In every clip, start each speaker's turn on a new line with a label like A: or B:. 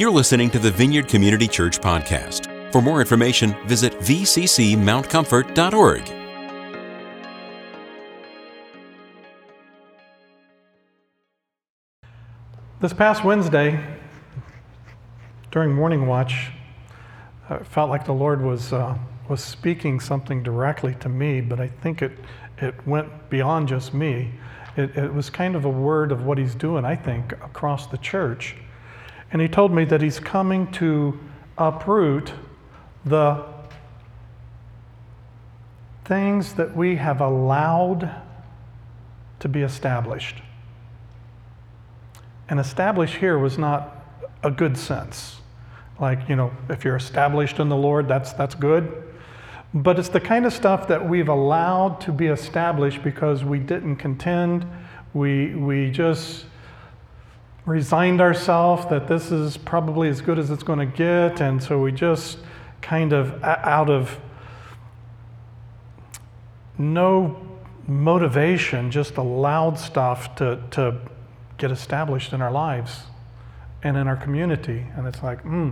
A: You're listening to the Vineyard Community Church podcast. For more information, visit vccmountcomfort.org.
B: This past Wednesday, during morning watch, I felt like the Lord was, uh, was speaking something directly to me, but I think it, it went beyond just me. It, it was kind of a word of what He's doing, I think, across the church. And He told me that He's coming to uproot the things that we have allowed to be established. And established here was not a good sense. Like, you know, if you're established in the Lord, that's, that's good. But it's the kind of stuff that we've allowed to be established because we didn't contend. We, we just resigned ourselves that this is probably as good as it's going to get. And so we just kind of, out of no motivation, just allowed stuff to, to get established in our lives and in our community. And it's like, hmm,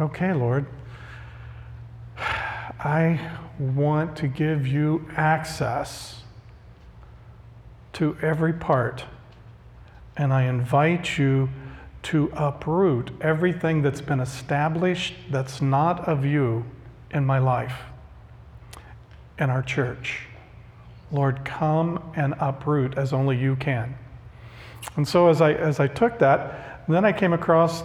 B: okay, Lord, I want to give you access to every part. And I invite you to uproot everything that's been established that's not of you in my life, in our church. Lord, come and uproot as only you can. And so as I, as I took that, then I came across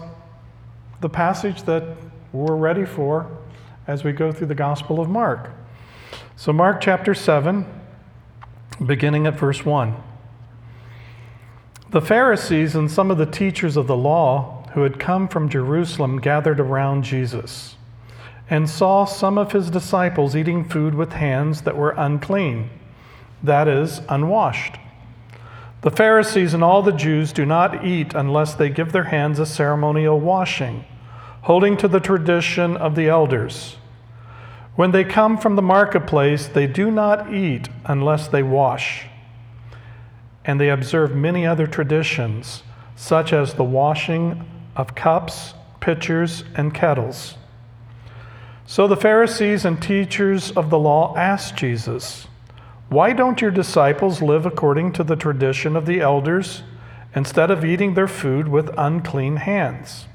B: the passage that we're ready for as we go through the Gospel of Mark. So, Mark chapter 7, beginning at verse 1. The Pharisees and some of the teachers of the law who had come from Jerusalem gathered around Jesus and saw some of his disciples eating food with hands that were unclean, that is, unwashed. The Pharisees and all the Jews do not eat unless they give their hands a ceremonial washing, holding to the tradition of the elders. When they come from the marketplace, they do not eat unless they wash. And they observe many other traditions, such as the washing of cups, pitchers, and kettles. So the Pharisees and teachers of the law asked Jesus, why don't your disciples live according to the tradition of the elders instead of eating their food with unclean hands?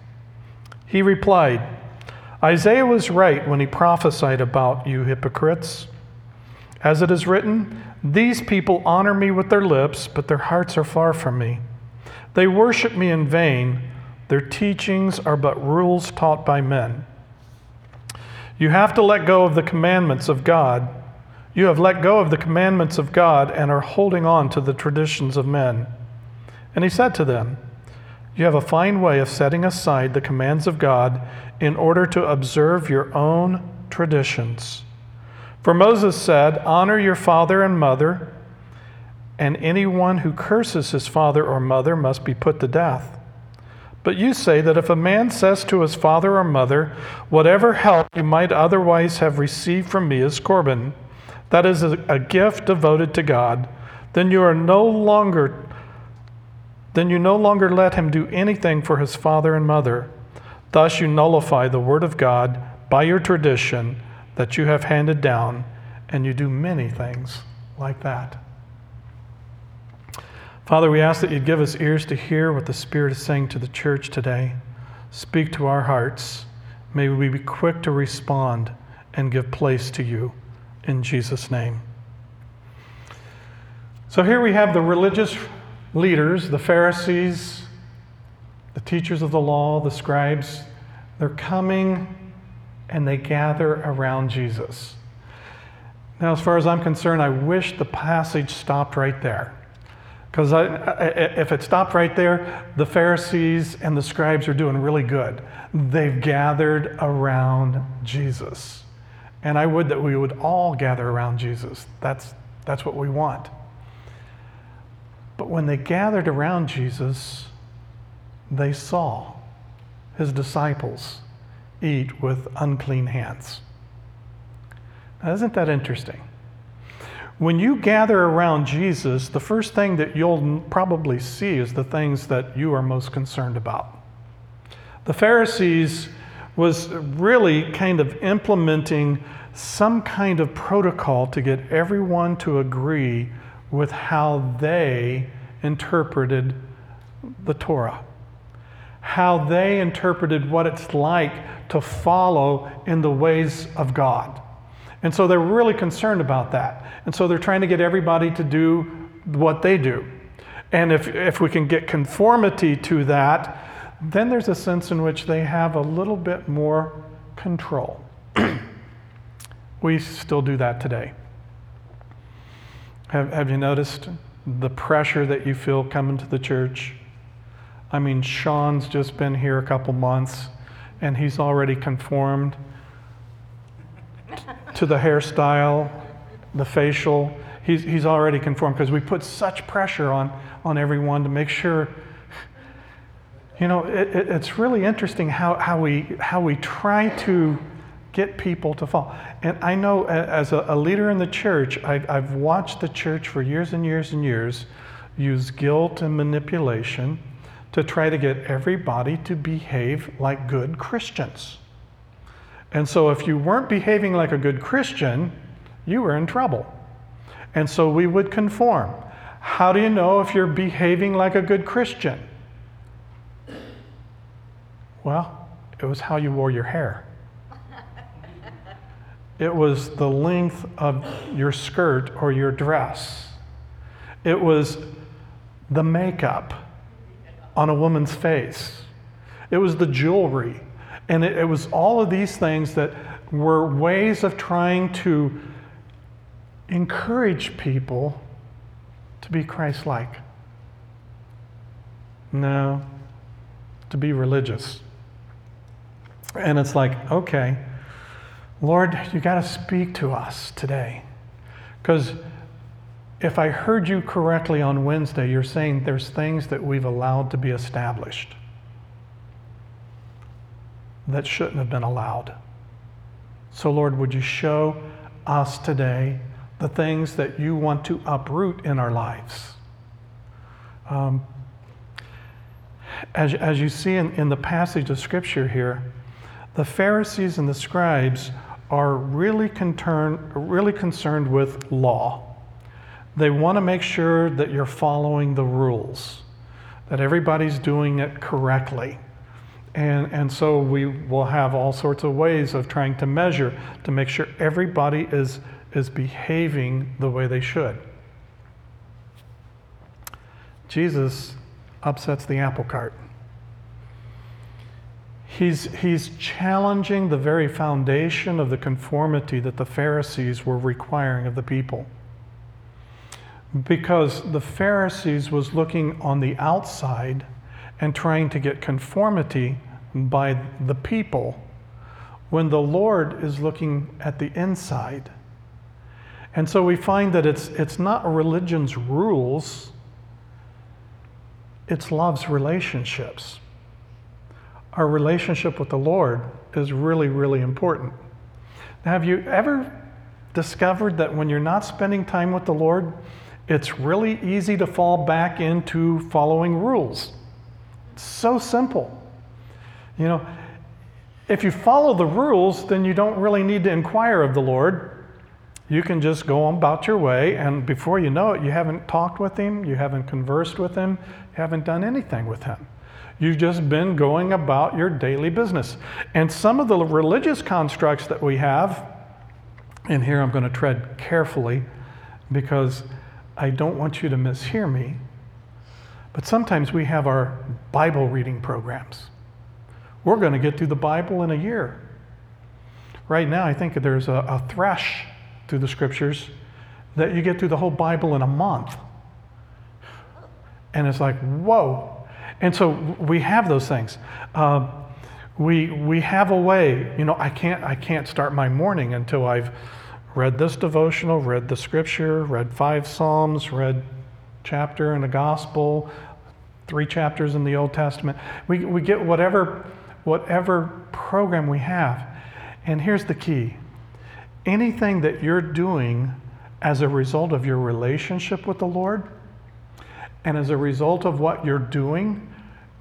B: He replied, Isaiah was right when he prophesied about you hypocrites. As it is written, These people honor me with their lips, but their hearts are far from me. They worship me in vain. Their teachings are but rules taught by men. You have to let go of the commandments of God you have let go of the commandments of God and are holding on to the traditions of men. And he said to them, You have a fine way of setting aside the commands of God in order to observe your own traditions. For Moses said, Honor your father and mother, and anyone who curses his father or mother must be put to death. But you say that if a man says to his father or mother, Whatever help you might otherwise have received from me is Corban, that is a, a gift devoted to God, then you are no longer then you no longer let him do anything for his father and mother. Thus you nullify the word of God by your tradition that you have handed down, and you do many things like that. Father, we ask that you'd give us ears to hear what the Spirit is saying to the church today. Speak to our hearts. May we be quick to respond and give place to you in Jesus' name. So here we have the religious leaders, the Pharisees, the teachers of the law, the scribes. They're coming and they gather around Jesus. Now, as far as I'm concerned, I wish the passage stopped right there. Because if it stopped right there, the Pharisees and the scribes are doing really good. They've gathered around Jesus. And I would that we would all gather around Jesus. That's, that's what we want. But when they gathered around Jesus, they saw his disciples eat with unclean hands. Now, isn't that interesting? When you gather around Jesus, the first thing that you'll probably see is the things that you are most concerned about. The Pharisees was really kind of implementing some kind of protocol to get everyone to agree with how they interpreted the Torah, how they interpreted what it's like to follow in the ways of God. And so they're really concerned about that. And so they're trying to get everybody to do what they do. And if, if we can get conformity to that, then there's a sense in which they have a little bit more control. we still do that today. Have, have you noticed the pressure that you feel coming to the church? I mean, Sean's just been here a couple months and he's already conformed to the hairstyle, the facial. He's, he's already conformed because we put such pressure on, on everyone to make sure. You know, it, it, it's really interesting how, how, we, how we try to get people to fall. And I know as a, a leader in the church, I, I've watched the church for years and years and years use guilt and manipulation to try to get everybody to behave like good Christians. And so if you weren't behaving like a good Christian, you were in trouble. And so we would conform. How do you know if you're behaving like a good Christian? Well, it was how you wore your hair. It was the length of your skirt or your dress. It was the makeup on a woman's face. It was the jewelry. And it, it was all of these things that were ways of trying to encourage people to be Christ like. No, to be religious. And it's like, okay, Lord, you got to speak to us today. Because if I heard you correctly on Wednesday, you're saying there's things that we've allowed to be established that shouldn't have been allowed. So, Lord, would you show us today the things that you want to uproot in our lives? Um, as, as you see in, in the passage of Scripture here, the Pharisees and the scribes are really, really concerned with law. They want to make sure that you're following the rules, that everybody's doing it correctly. And, and so we will have all sorts of ways of trying to measure to make sure everybody is, is behaving the way they should. Jesus upsets the apple cart. He's, he's challenging the very foundation of the conformity that the Pharisees were requiring of the people. Because the Pharisees was looking on the outside and trying to get conformity by the people when the Lord is looking at the inside. And so we find that it's, it's not religion's rules, it's love's relationships our relationship with the Lord is really, really important. Now, have you ever discovered that when you're not spending time with the Lord, it's really easy to fall back into following rules? It's so simple. You know, if you follow the rules, then you don't really need to inquire of the Lord. You can just go on about your way, and before you know it, you haven't talked with Him, you haven't conversed with Him, you haven't done anything with Him. You've just been going about your daily business. And some of the religious constructs that we have, and here I'm going to tread carefully because I don't want you to mishear me, but sometimes we have our Bible reading programs. We're going to get through the Bible in a year. Right now, I think there's a, a thresh through the scriptures that you get through the whole Bible in a month. And it's like, whoa, and so we have those things. Uh, we, we have a way, you know, I can't, I can't start my morning until I've read this devotional, read the scripture, read five Psalms, read chapter in the gospel, three chapters in the Old Testament. We, we get whatever, whatever program we have. And here's the key anything that you're doing as a result of your relationship with the Lord, and as a result of what you're doing,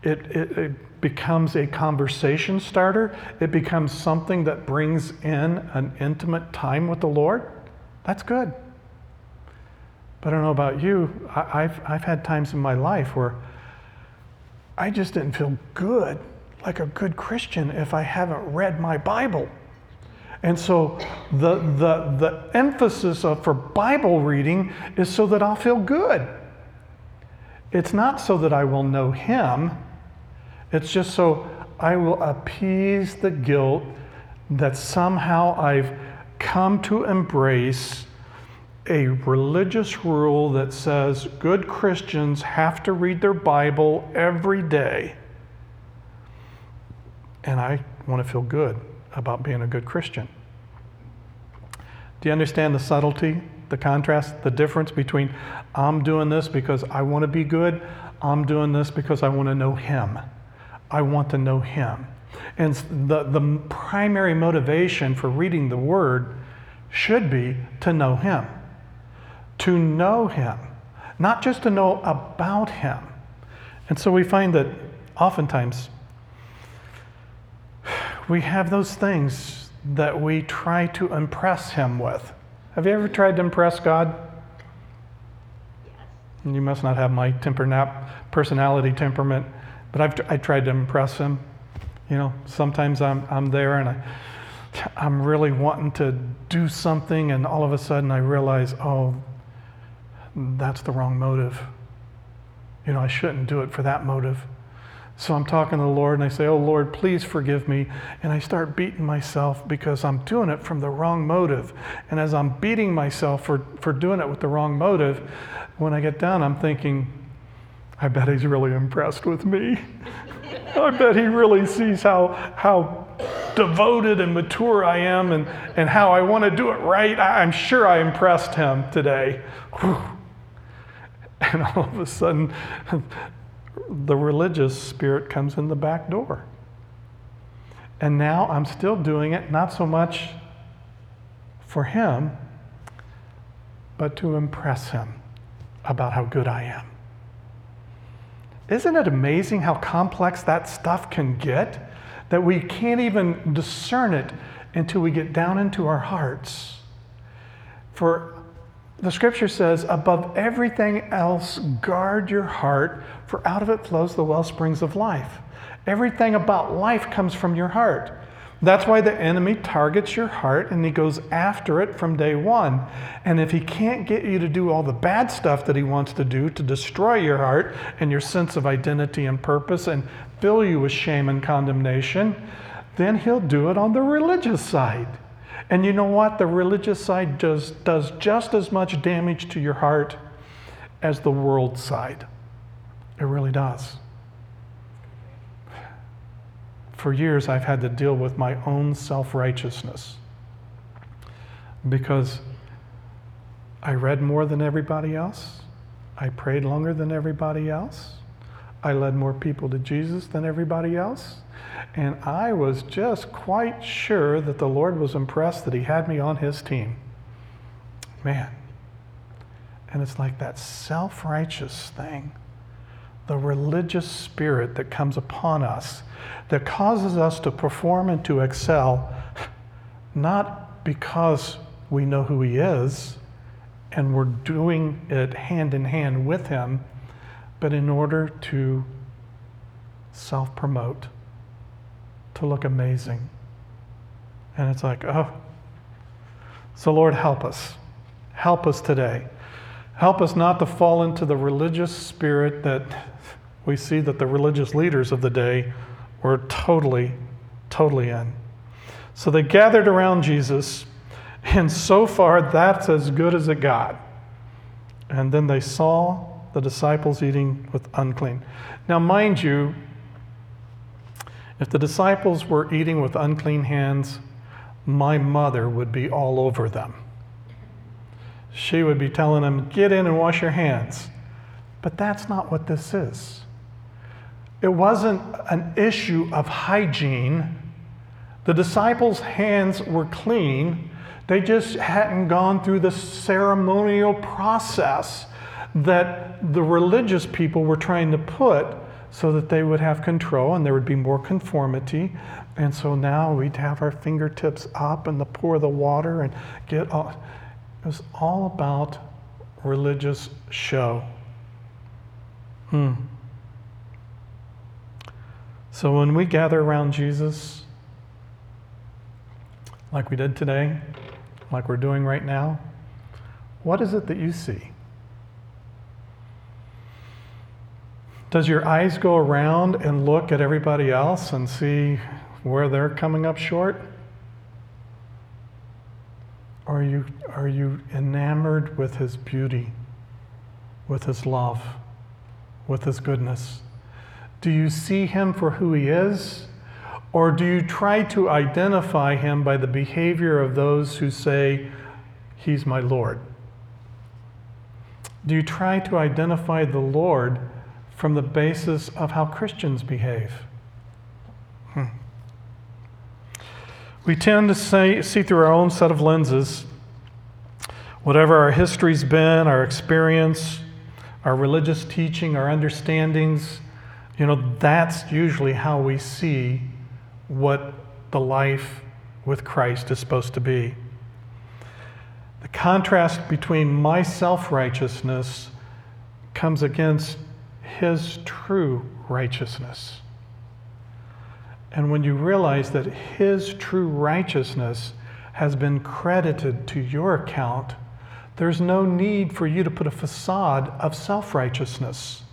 B: it, it, it becomes a conversation starter, it becomes something that brings in an intimate time with the Lord, that's good. But I don't know about you, I, have I've had times in my life where I just didn't feel good, like a good Christian, if I haven't read my Bible. And so the, the, the emphasis of, for Bible reading is so that I'll feel good. It's not so that I will know Him, it's just so I will appease the guilt that somehow I've come to embrace a religious rule that says good Christians have to read their Bible every day. And I want to feel good about being a good Christian. Do you understand the subtlety, the contrast, the difference between I'm doing this because I want to be good, I'm doing this because I want to know Him. I want to know Him. And the, the primary motivation for reading the Word should be to know Him. To know Him, not just to know about Him. And so we find that oftentimes we have those things that we try to impress Him with. Have you ever tried to impress God? You must not have my temper nap personality temperament, but I've I tried to impress Him. You know, sometimes I'm I'm there and I I'm really wanting to do something, and all of a sudden I realize, oh, that's the wrong motive. You know, I shouldn't do it for that motive. So I'm talking to the Lord and I say, Oh Lord, please forgive me. And I start beating myself because I'm doing it from the wrong motive. And as I'm beating myself for, for doing it with the wrong motive, when I get done, I'm thinking, I bet he's really impressed with me. I bet he really sees how, how devoted and mature I am and, and how I want to do it right. I'm sure I impressed him today. Whew. And all of a sudden, the religious spirit comes in the back door. And now I'm still doing it, not so much for him, but to impress him about how good I am. Isn't it amazing how complex that stuff can get? That we can't even discern it until we get down into our hearts. For the scripture says, above everything else, guard your heart, for out of it flows the well springs of life. Everything about life comes from your heart. That's why the enemy targets your heart and he goes after it from day one. And if he can't get you to do all the bad stuff that he wants to do to destroy your heart and your sense of identity and purpose and fill you with shame and condemnation, then he'll do it on the religious side. And you know what? The religious side does, does just as much damage to your heart as the world side. It really does. For years, I've had to deal with my own self righteousness because I read more than everybody else, I prayed longer than everybody else, I led more people to Jesus than everybody else. And I was just quite sure that the Lord was impressed that He had me on His team. Man. And it's like that self righteous thing, the religious spirit that comes upon us that causes us to perform and to excel, not because we know who He is and we're doing it hand in hand with Him, but in order to self promote to look amazing. And it's like, oh. So, Lord, help us. Help us today. Help us not to fall into the religious spirit that we see that the religious leaders of the day were totally, totally in. So they gathered around Jesus, and so far that's as good as it got. And then they saw the disciples eating with unclean. Now, mind you, if the disciples were eating with unclean hands, my mother would be all over them. She would be telling them, Get in and wash your hands. But that's not what this is. It wasn't an issue of hygiene. The disciples' hands were clean, they just hadn't gone through the ceremonial process that the religious people were trying to put so that they would have control and there would be more conformity. And so now we'd have our fingertips up and the pour the water and get all. It was all about religious show. Hmm. So when we gather around Jesus, like we did today, like we're doing right now, what is it that you see? Does your eyes go around and look at everybody else and see where they're coming up short? Are you, are you enamored with his beauty, with his love, with his goodness? Do you see him for who he is? Or do you try to identify him by the behavior of those who say, He's my Lord? Do you try to identify the Lord from the basis of how Christians behave? Hmm. We tend to say, see through our own set of lenses. Whatever our history's been, our experience, our religious teaching, our understandings, you know, that's usually how we see what the life with Christ is supposed to be. The contrast between my self righteousness comes against his true righteousness. And when you realize that his true righteousness has been credited to your account, there's no need for you to put a facade of self righteousness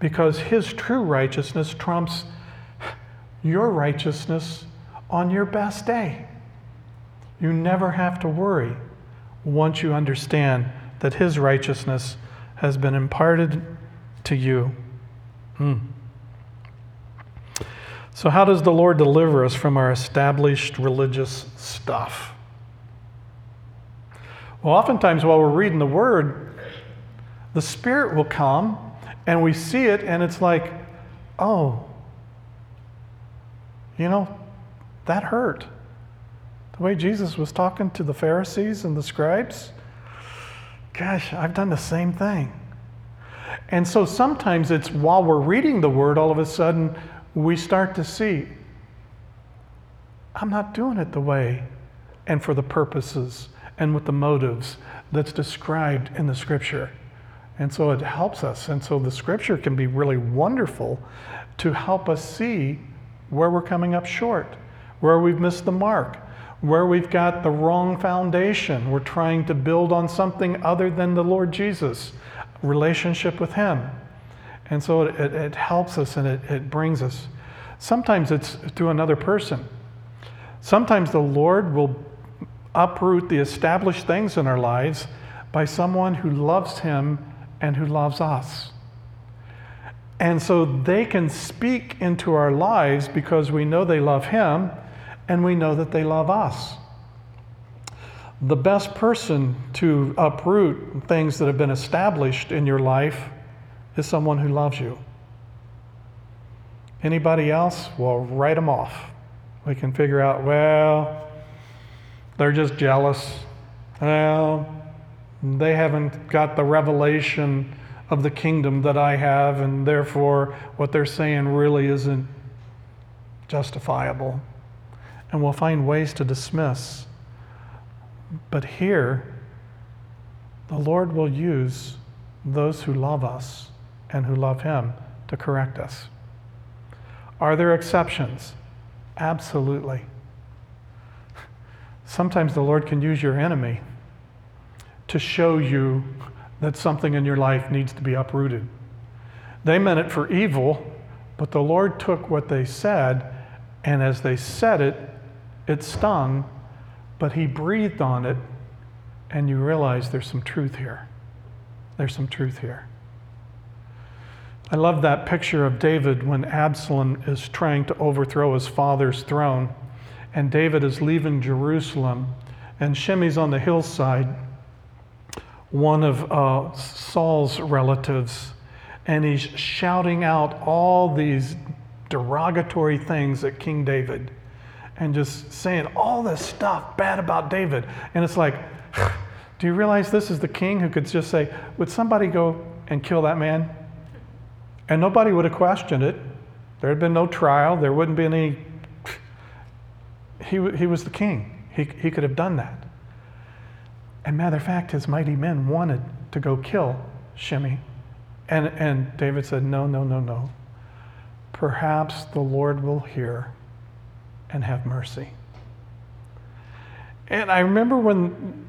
B: because his true righteousness trumps your righteousness on your best day. You never have to worry once you understand that his righteousness has been imparted to you. Hmm. So, how does the Lord deliver us from our established religious stuff? Well, oftentimes while we're reading the Word, the Spirit will come and we see it, and it's like, oh, you know, that hurt. The way Jesus was talking to the Pharisees and the scribes, gosh, I've done the same thing. And so sometimes it's while we're reading the word, all of a sudden we start to see, I'm not doing it the way and for the purposes and with the motives that's described in the scripture. And so it helps us. And so the scripture can be really wonderful to help us see where we're coming up short, where we've missed the mark, where we've got the wrong foundation. We're trying to build on something other than the Lord Jesus, relationship with Him. And so it, it, it helps us and it, it brings us. Sometimes it's through another person. Sometimes the Lord will uproot the established things in our lives by someone who loves Him and who loves us. And so they can speak into our lives because we know they love Him and we know that they love us. The best person to uproot things that have been established in your life is someone who loves you. Anybody else? Well, write them off. We can figure out, well, they're just jealous. Well, they haven't got the revelation of the kingdom that I have, and therefore what they're saying really isn't justifiable. And we'll find ways to dismiss. But here, the Lord will use those who love us and who love Him to correct us. Are there exceptions? Absolutely. Sometimes the Lord can use your enemy to show you that something in your life needs to be uprooted. They meant it for evil, but the Lord took what they said, and as they said it, it stung, but He breathed on it, and you realize there's some truth here. There's some truth here. I love that picture of David when Absalom is trying to overthrow his father's throne, and David is leaving Jerusalem, and Shimei's on the hillside one of uh, Saul's relatives, and he's shouting out all these derogatory things at King David and just saying all this stuff bad about David. And it's like, do you realize this is the king who could just say, Would somebody go and kill that man? And nobody would have questioned it. There had been no trial. There wouldn't be any. He, he was the king. He, he could have done that. And matter of fact, his mighty men wanted to go kill Shimei. And, and David said, No, no, no, no. Perhaps the Lord will hear and have mercy. And I remember when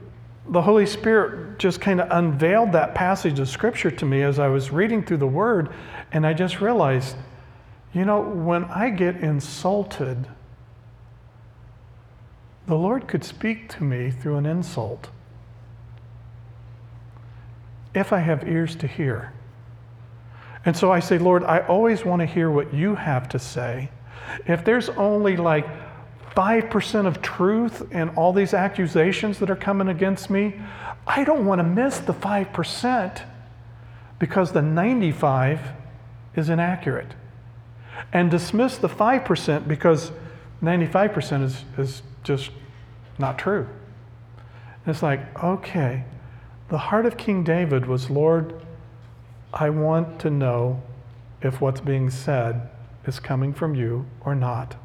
B: the Holy Spirit just kind of unveiled that passage of Scripture to me as I was reading through the Word, and I just realized, you know, when I get insulted, the Lord could speak to me through an insult if I have ears to hear. And so I say, Lord, I always want to hear what you have to say. If there's only like 5% of truth in all these accusations that are coming against me, I don't want to miss the 5% because the 95 is inaccurate. And dismiss the 5% because 95% is, is just not true. And it's like, okay, the heart of King David was, Lord, I want to know if what's being said is coming from you or not.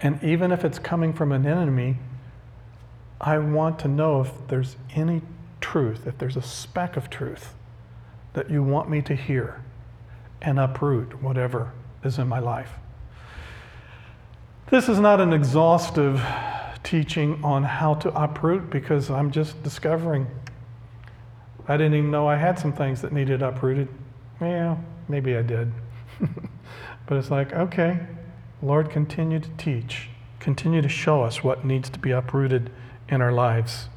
B: And even if it's coming from an enemy, I want to know if there's any truth, if there's a speck of truth that you want me to hear and uproot whatever is in my life. This is not an exhaustive teaching on how to uproot because I'm just discovering I didn't even know I had some things that needed uprooted. Yeah, maybe I did. but it's like, okay, Lord, continue to teach, continue to show us what needs to be uprooted in our lives.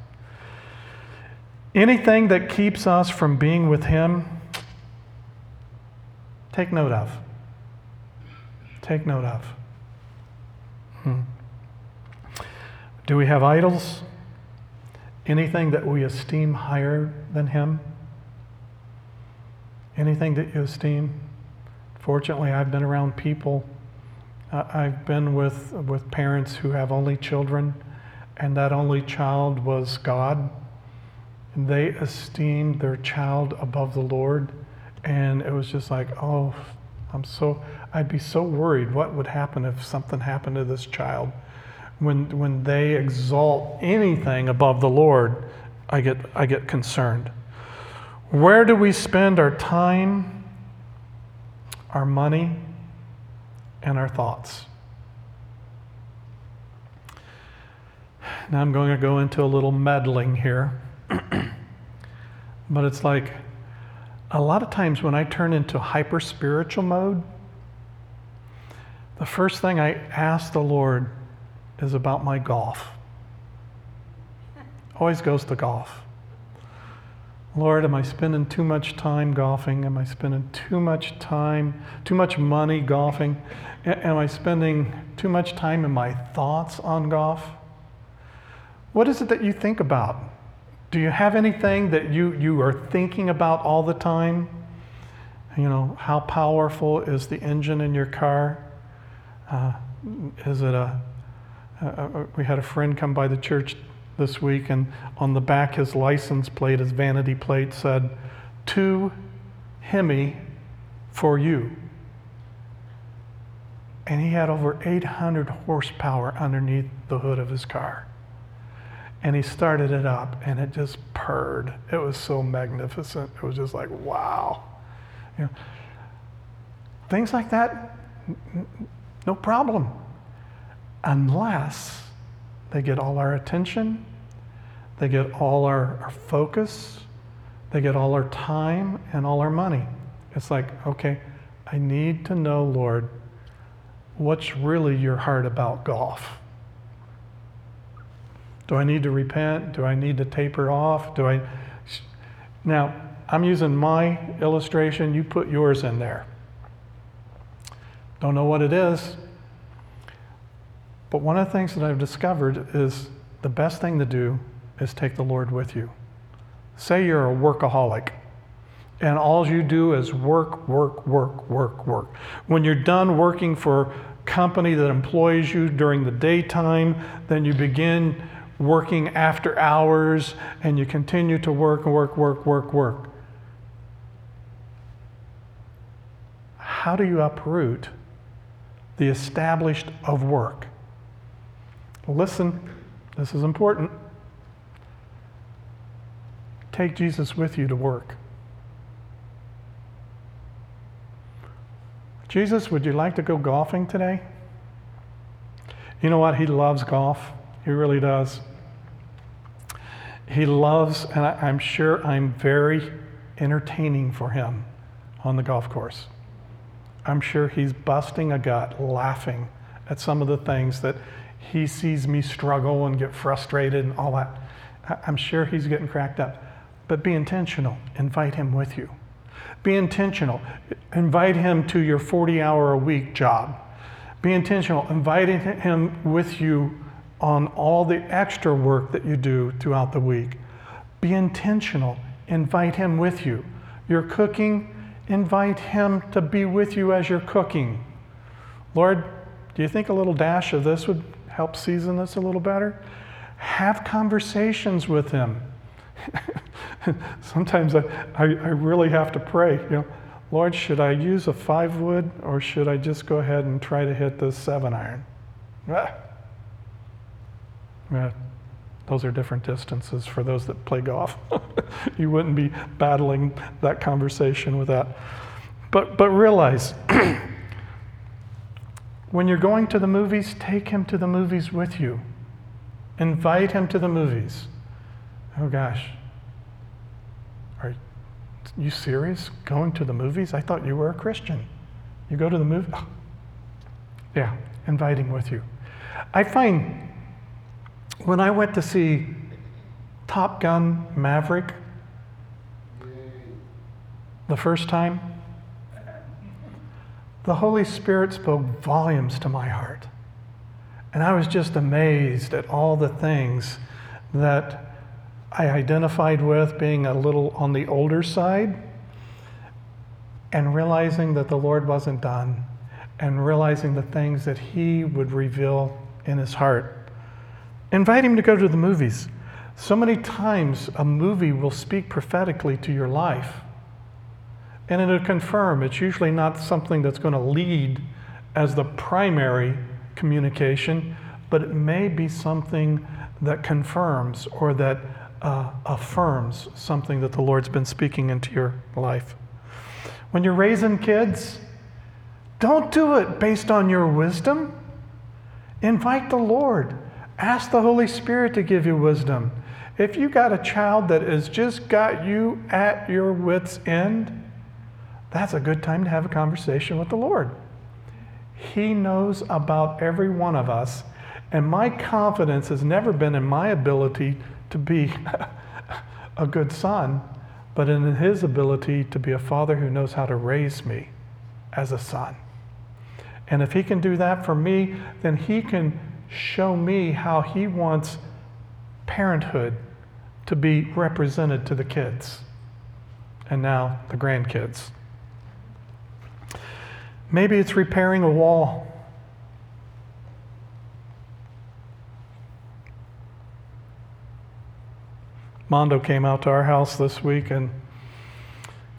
B: Anything that keeps us from being with Him, take note of. Take note of. Hmm. Do we have idols? Anything that we esteem higher than Him? Anything that you esteem? Fortunately, I've been around people. Uh, I've been with, with parents who have only children, and that only child was God. And they esteemed their child above the Lord. And it was just like, oh, I'm so, I'd be so worried what would happen if something happened to this child when, when they exalt anything above the Lord, I get, I get concerned. Where do we spend our time, our money, and our thoughts? Now I'm going to go into a little meddling here. but it's like a lot of times when I turn into hyper spiritual mode, the first thing I ask the Lord is about my golf. Always goes to golf. Lord, am I spending too much time golfing? Am I spending too much time, too much money golfing? Am I spending too much time in my thoughts on golf? What is it that you think about? Do you have anything that you, you are thinking about all the time? You know, how powerful is the engine in your car? Uh, is it a we had a friend come by the church this week, and on the back, his license plate, his vanity plate said, To Hemi for you. And he had over 800 horsepower underneath the hood of his car. And he started it up, and it just purred. It was so magnificent. It was just like, wow. You know, things like that, no problem unless they get all our attention, they get all our, our focus, they get all our time and all our money. It's like, okay, I need to know, Lord, what's really your heart about golf? Do I need to repent? Do I need to taper off? Do I. Now, I'm using my illustration, you put yours in there. Don't know what it is, but one of the things that I've discovered is the best thing to do is take the Lord with you. Say you're a workaholic and all you do is work, work, work, work, work. When you're done working for a company that employs you during the daytime, then you begin working after hours and you continue to work and work, work, work, work. how do you uproot the established of work? Listen, this is important. Take Jesus with you to work. Jesus, would you like to go golfing today? You know what? He loves golf. He really does. He loves, and I, am sure I'm very entertaining for him on the golf course. I'm sure he's busting a gut laughing at some of the things that he sees me struggle and get frustrated and all that. I'm sure he's getting cracked up. But be intentional. Invite him with you. Be intentional. Invite him to your 40 hour a week job. Be intentional. Invite him with you on all the extra work that you do throughout the week. Be intentional. Invite him with you. You're cooking, invite him to be with you as you're cooking. Lord, do you think a little dash of this would help season this a little better? Have conversations with him. Sometimes I, I, I, really have to pray, you know, Lord, should I use a five wood or should I just go ahead and try to hit this seven iron? Ah. Yeah, those are different distances for those that play golf. you wouldn't be battling that conversation with that. But, but realize when you're going to the movies, take him to the movies with you. Invite him to the movies. Oh gosh, are you serious? Going to the movies? I thought you were a Christian. You go to the movie? Yeah, inviting with you. I find when I went to see Top Gun Maverick the first time, the Holy Spirit spoke volumes to my heart. And I was just amazed at all the things that I identified with being a little on the older side and realizing that the Lord wasn't done and realizing the things that He would reveal in His heart. Invite Him to go to the movies. So many times a movie will speak prophetically to your life. And it'll confirm, it's usually not something that's going to lead as the primary communication, but it may be something that confirms or that uh, affirms something that the Lord's been speaking into your life. When you're raising kids, don't do it based on your wisdom. Invite the Lord. Ask the Holy Spirit to give you wisdom. If you got a child that has just got you at your wits' end, that's a good time to have a conversation with the Lord. He knows about every one of us, and my confidence has never been in my ability to be a good son, but in his ability to be a father who knows how to raise me as a son. And if he can do that for me, then he can show me how he wants parenthood to be represented to the kids and now the grandkids. Maybe it's repairing a wall. Mondo came out to our house this week and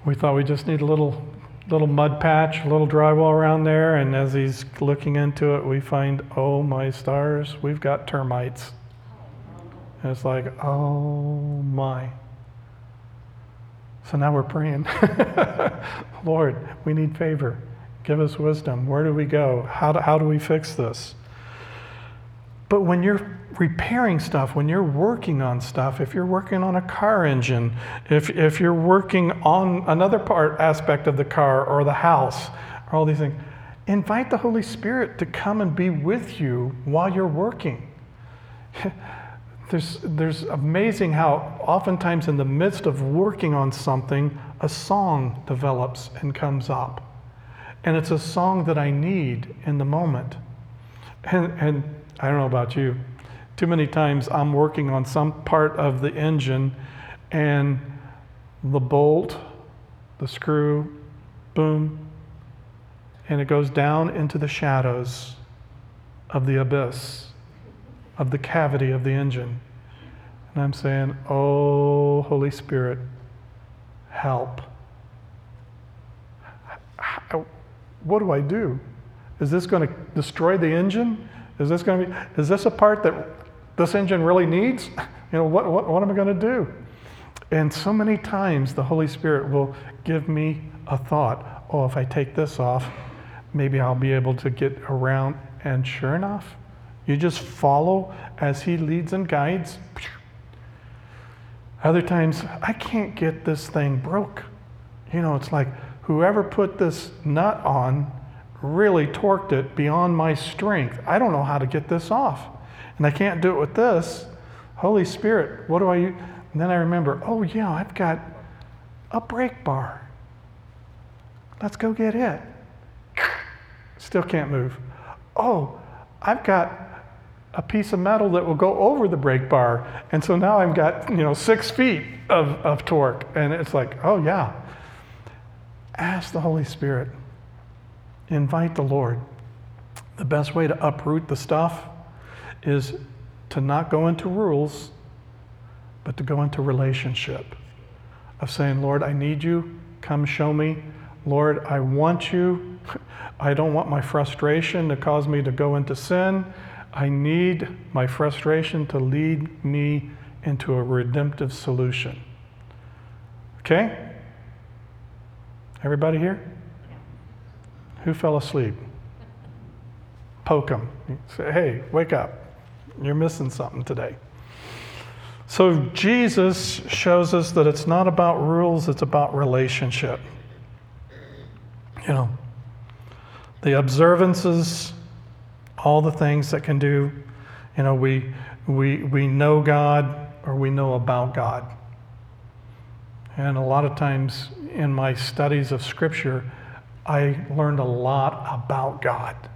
B: we thought we just need a little little mud patch, a little drywall around there, and as he's looking into it, we find, oh my stars, we've got termites. And it's like, oh my. So now we're praying, Lord, we need favor. Give us wisdom. Where do we go? How do, how do we fix this? But when you're repairing stuff, when you're working on stuff, if you're working on a car engine, if, if you're working on another part aspect of the car or the house, or all these things, invite the Holy Spirit to come and be with you while you're working. there's, there's amazing how oftentimes in the midst of working on something, a song develops and comes up. And it's a song that I need in the moment. And, and I don't know about you. Too many times I'm working on some part of the engine and the bolt, the screw, boom, and it goes down into the shadows of the abyss, of the cavity of the engine. And I'm saying, Oh, Holy Spirit, help. what do I do? Is this going to destroy the engine? Is this going to be, is this a part that this engine really needs? You know, what, what, what am I going to do? And so many times the Holy Spirit will give me a thought oh, if I take this off, maybe I'll be able to get around. And sure enough, you just follow as He leads and guides. Other times, I can't get this thing broke. You know, it's like whoever put this nut on really torqued it beyond my strength. I don't know how to get this off. And I can't do it with this. Holy Spirit, what do I use? And then I remember, oh, yeah, I've got a brake bar. Let's go get it. Still can't move. Oh, I've got a piece of metal that will go over the brake bar. And so now I've got, you know, six feet of, of torque. And it's like, oh, yeah. Ask the Holy Spirit. Invite the Lord. The best way to uproot the stuff is to not go into rules, but to go into relationship of saying, Lord, I need you. Come show me. Lord, I want you. I don't want my frustration to cause me to go into sin. I need my frustration to lead me into a redemptive solution. Okay? Everybody here? Who fell asleep? Poke them. Say, hey, wake up. You're missing something today. So Jesus shows us that it's not about rules, it's about relationship. You know, the observances, all the things that can do, you know, we, we, we know God or we know about God. And a lot of times in my studies of Scripture, I learned a lot about God.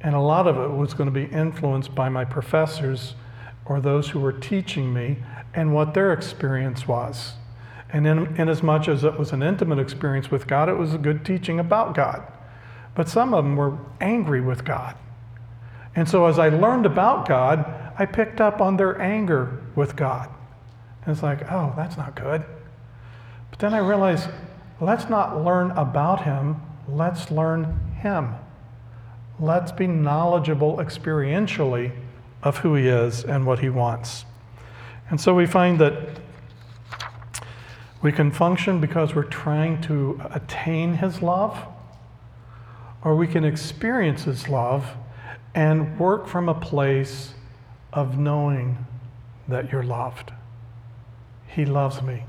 B: And a lot of it was going to be influenced by my professors or those who were teaching me and what their experience was. And in, in as much as it was an intimate experience with God, it was a good teaching about God. But some of them were angry with God. And so as I learned about God, I picked up on their anger with God. And it's like, oh, that's not good. But then I realized, let's not learn about Him, let's learn Him. Let's be knowledgeable experientially of who He is and what He wants. And so we find that we can function because we're trying to attain His love or we can experience His love and work from a place of knowing that you're loved. He loves me.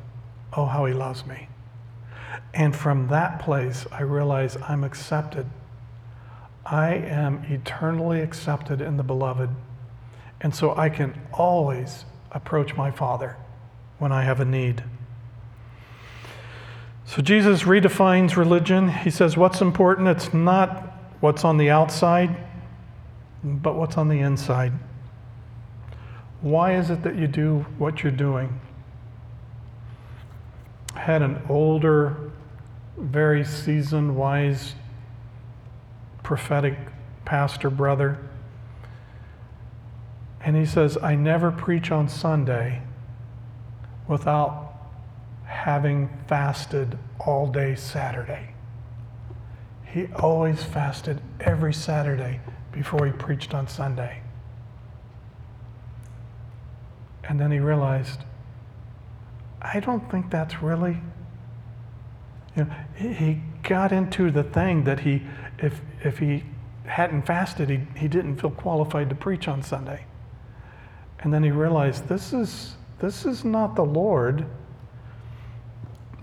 B: Oh, how He loves me. And from that place, I realize I'm accepted. I am eternally accepted in the beloved. And so I can always approach my Father when I have a need. So Jesus redefines religion. He says, What's important? It's not what's on the outside, but what's on the inside. Why is it that you do what you're doing? Had an older, very seasoned, wise, prophetic pastor brother. And he says, I never preach on Sunday without having fasted all day Saturday. He always fasted every Saturday before he preached on Sunday. And then he realized, I don't think that's really. You know, he got into the thing that he, if, if he hadn't fasted, he, he didn't feel qualified to preach on Sunday. And then he realized this is, this is not the Lord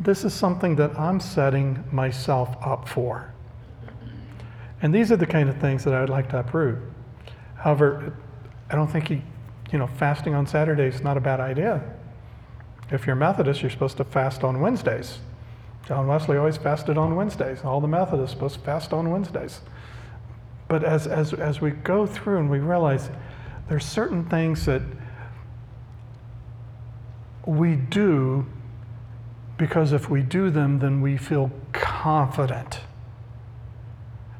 B: this is something that I'm setting myself up for. And these are the kind of things that I would like to uproot. However, I don't think he, you know, fasting on Saturday is not a bad idea. If you're Methodist, you're supposed to fast on Wednesdays. John Wesley always fasted on Wednesdays. All the Methodists supposed to fast on Wednesdays. But as, as, as we go through and we realize there's certain things that we do because if we do them, then we feel confident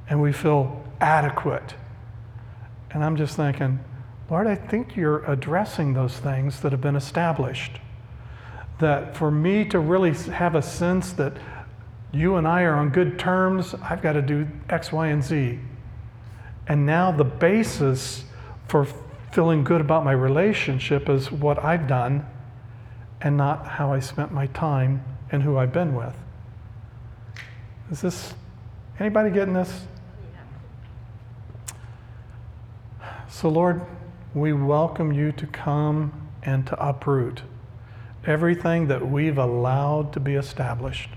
B: and we feel adequate. And I'm just thinking, Lord, I think you're addressing those things that have been established. That for me to really have a sense that You and I are on good terms. I've got to do X, Y, and Z. And now the basis for feeling good about my relationship is what I've done and not how I spent my time and who I've been with. Is this anybody getting this? So, Lord, we welcome you to come and to uproot everything that we've allowed to be established.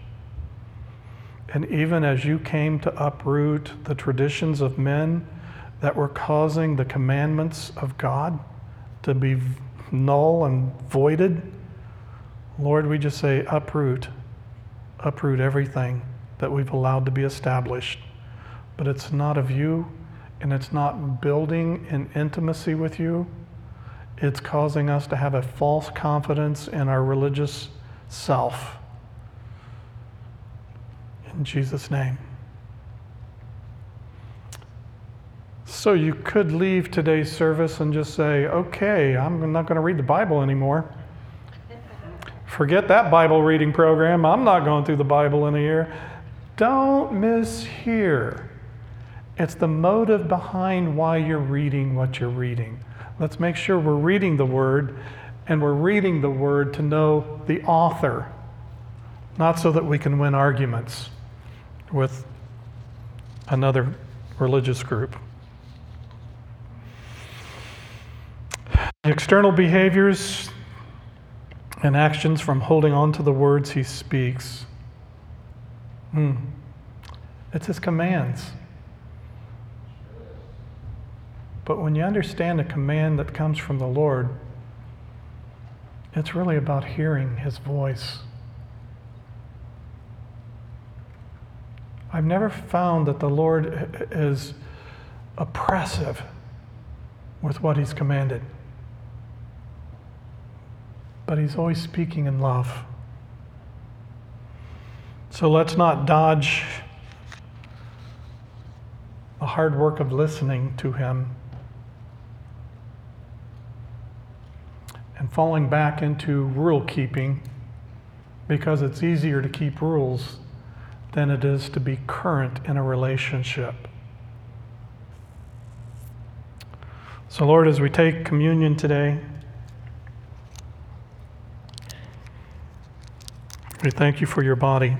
B: And even as you came to uproot the traditions of men that were causing the commandments of God to be null and voided, Lord, we just say, uproot, uproot everything that we've allowed to be established. But it's not of you, and it's not building in intimacy with you. It's causing us to have a false confidence in our religious self. In Jesus' name. So you could leave today's service and just say, okay, I'm not going to read the Bible anymore. Forget that Bible reading program. I'm not going through the Bible in a year. Don't mishear. It's the motive behind why you're reading what you're reading. Let's make sure we're reading the Word and we're reading the Word to know the author, not so that we can win arguments with another religious group. The external behaviors and actions from holding on to the words he speaks. Hmm. It's his commands. But when you understand a command that comes from the Lord, it's really about hearing His voice. I've never found that the Lord is oppressive with what He's commanded, but He's always speaking in love. So let's not dodge the hard work of listening to Him and falling back into rule keeping because it's easier to keep rules than it is to be current in a relationship. So, Lord, as we take communion today, we thank you for your body.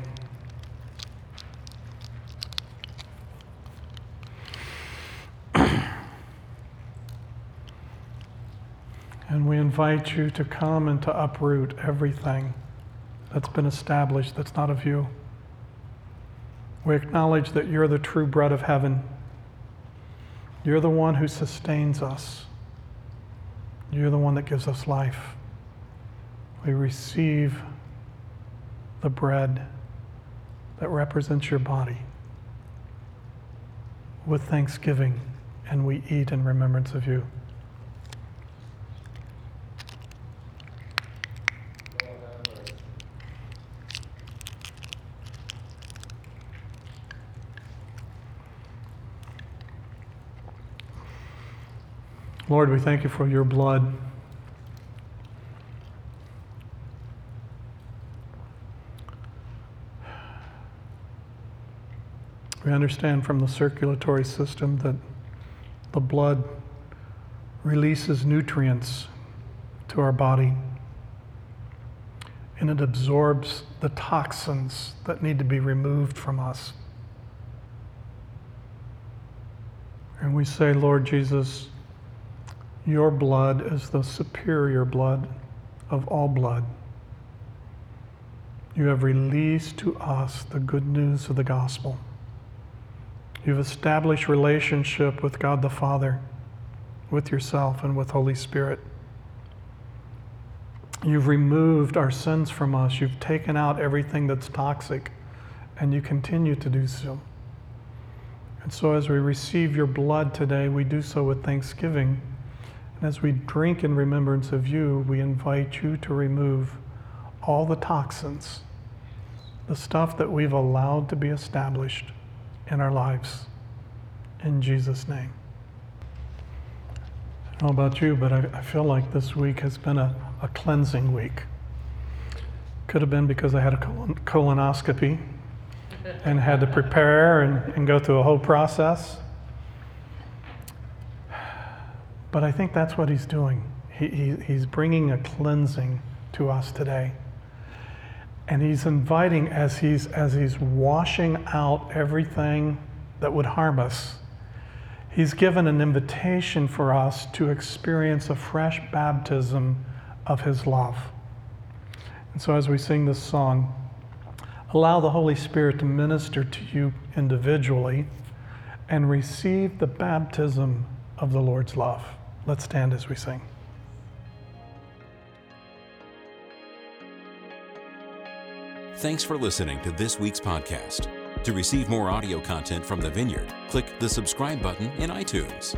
B: And we invite you to come and to uproot everything that's been established that's not of you. We acknowledge that you're the true bread of heaven. You're the one who sustains us. You're the one that gives us life. We receive the bread that represents your body with thanksgiving, and we eat in remembrance of you. Lord, we thank you for your blood. We understand from the circulatory system that the blood releases nutrients to our body and it absorbs the toxins that need to be removed from us. And we say, Lord Jesus, your blood is the superior blood of all blood. You have released to us the good news of the gospel. You've established relationship with God the Father, with yourself, and with Holy Spirit. You've removed our sins from us. You've taken out everything that's toxic, and you continue to do so. And so, as we receive your blood today, we do so with thanksgiving as we drink in remembrance of you, we invite you to remove all the toxins, the stuff that we've allowed to be established in our lives. In Jesus' name. I don't know about you, but I, I feel like this week has been a, a cleansing week. Could have been because I had a colon, colonoscopy. and had to prepare and, and go through a whole process. But I think that's what he's doing. He, he, he's bringing a cleansing to us today. And he's inviting, as he's, as he's washing out everything that would harm us, he's given an invitation for us to experience a fresh baptism of his love. And so, as we sing this song, allow the Holy Spirit to minister to you individually and receive the baptism of the Lord's love. Let's stand as we sing.
A: Thanks for listening to this week's podcast. To receive more audio content from the Vineyard, click the subscribe button in iTunes.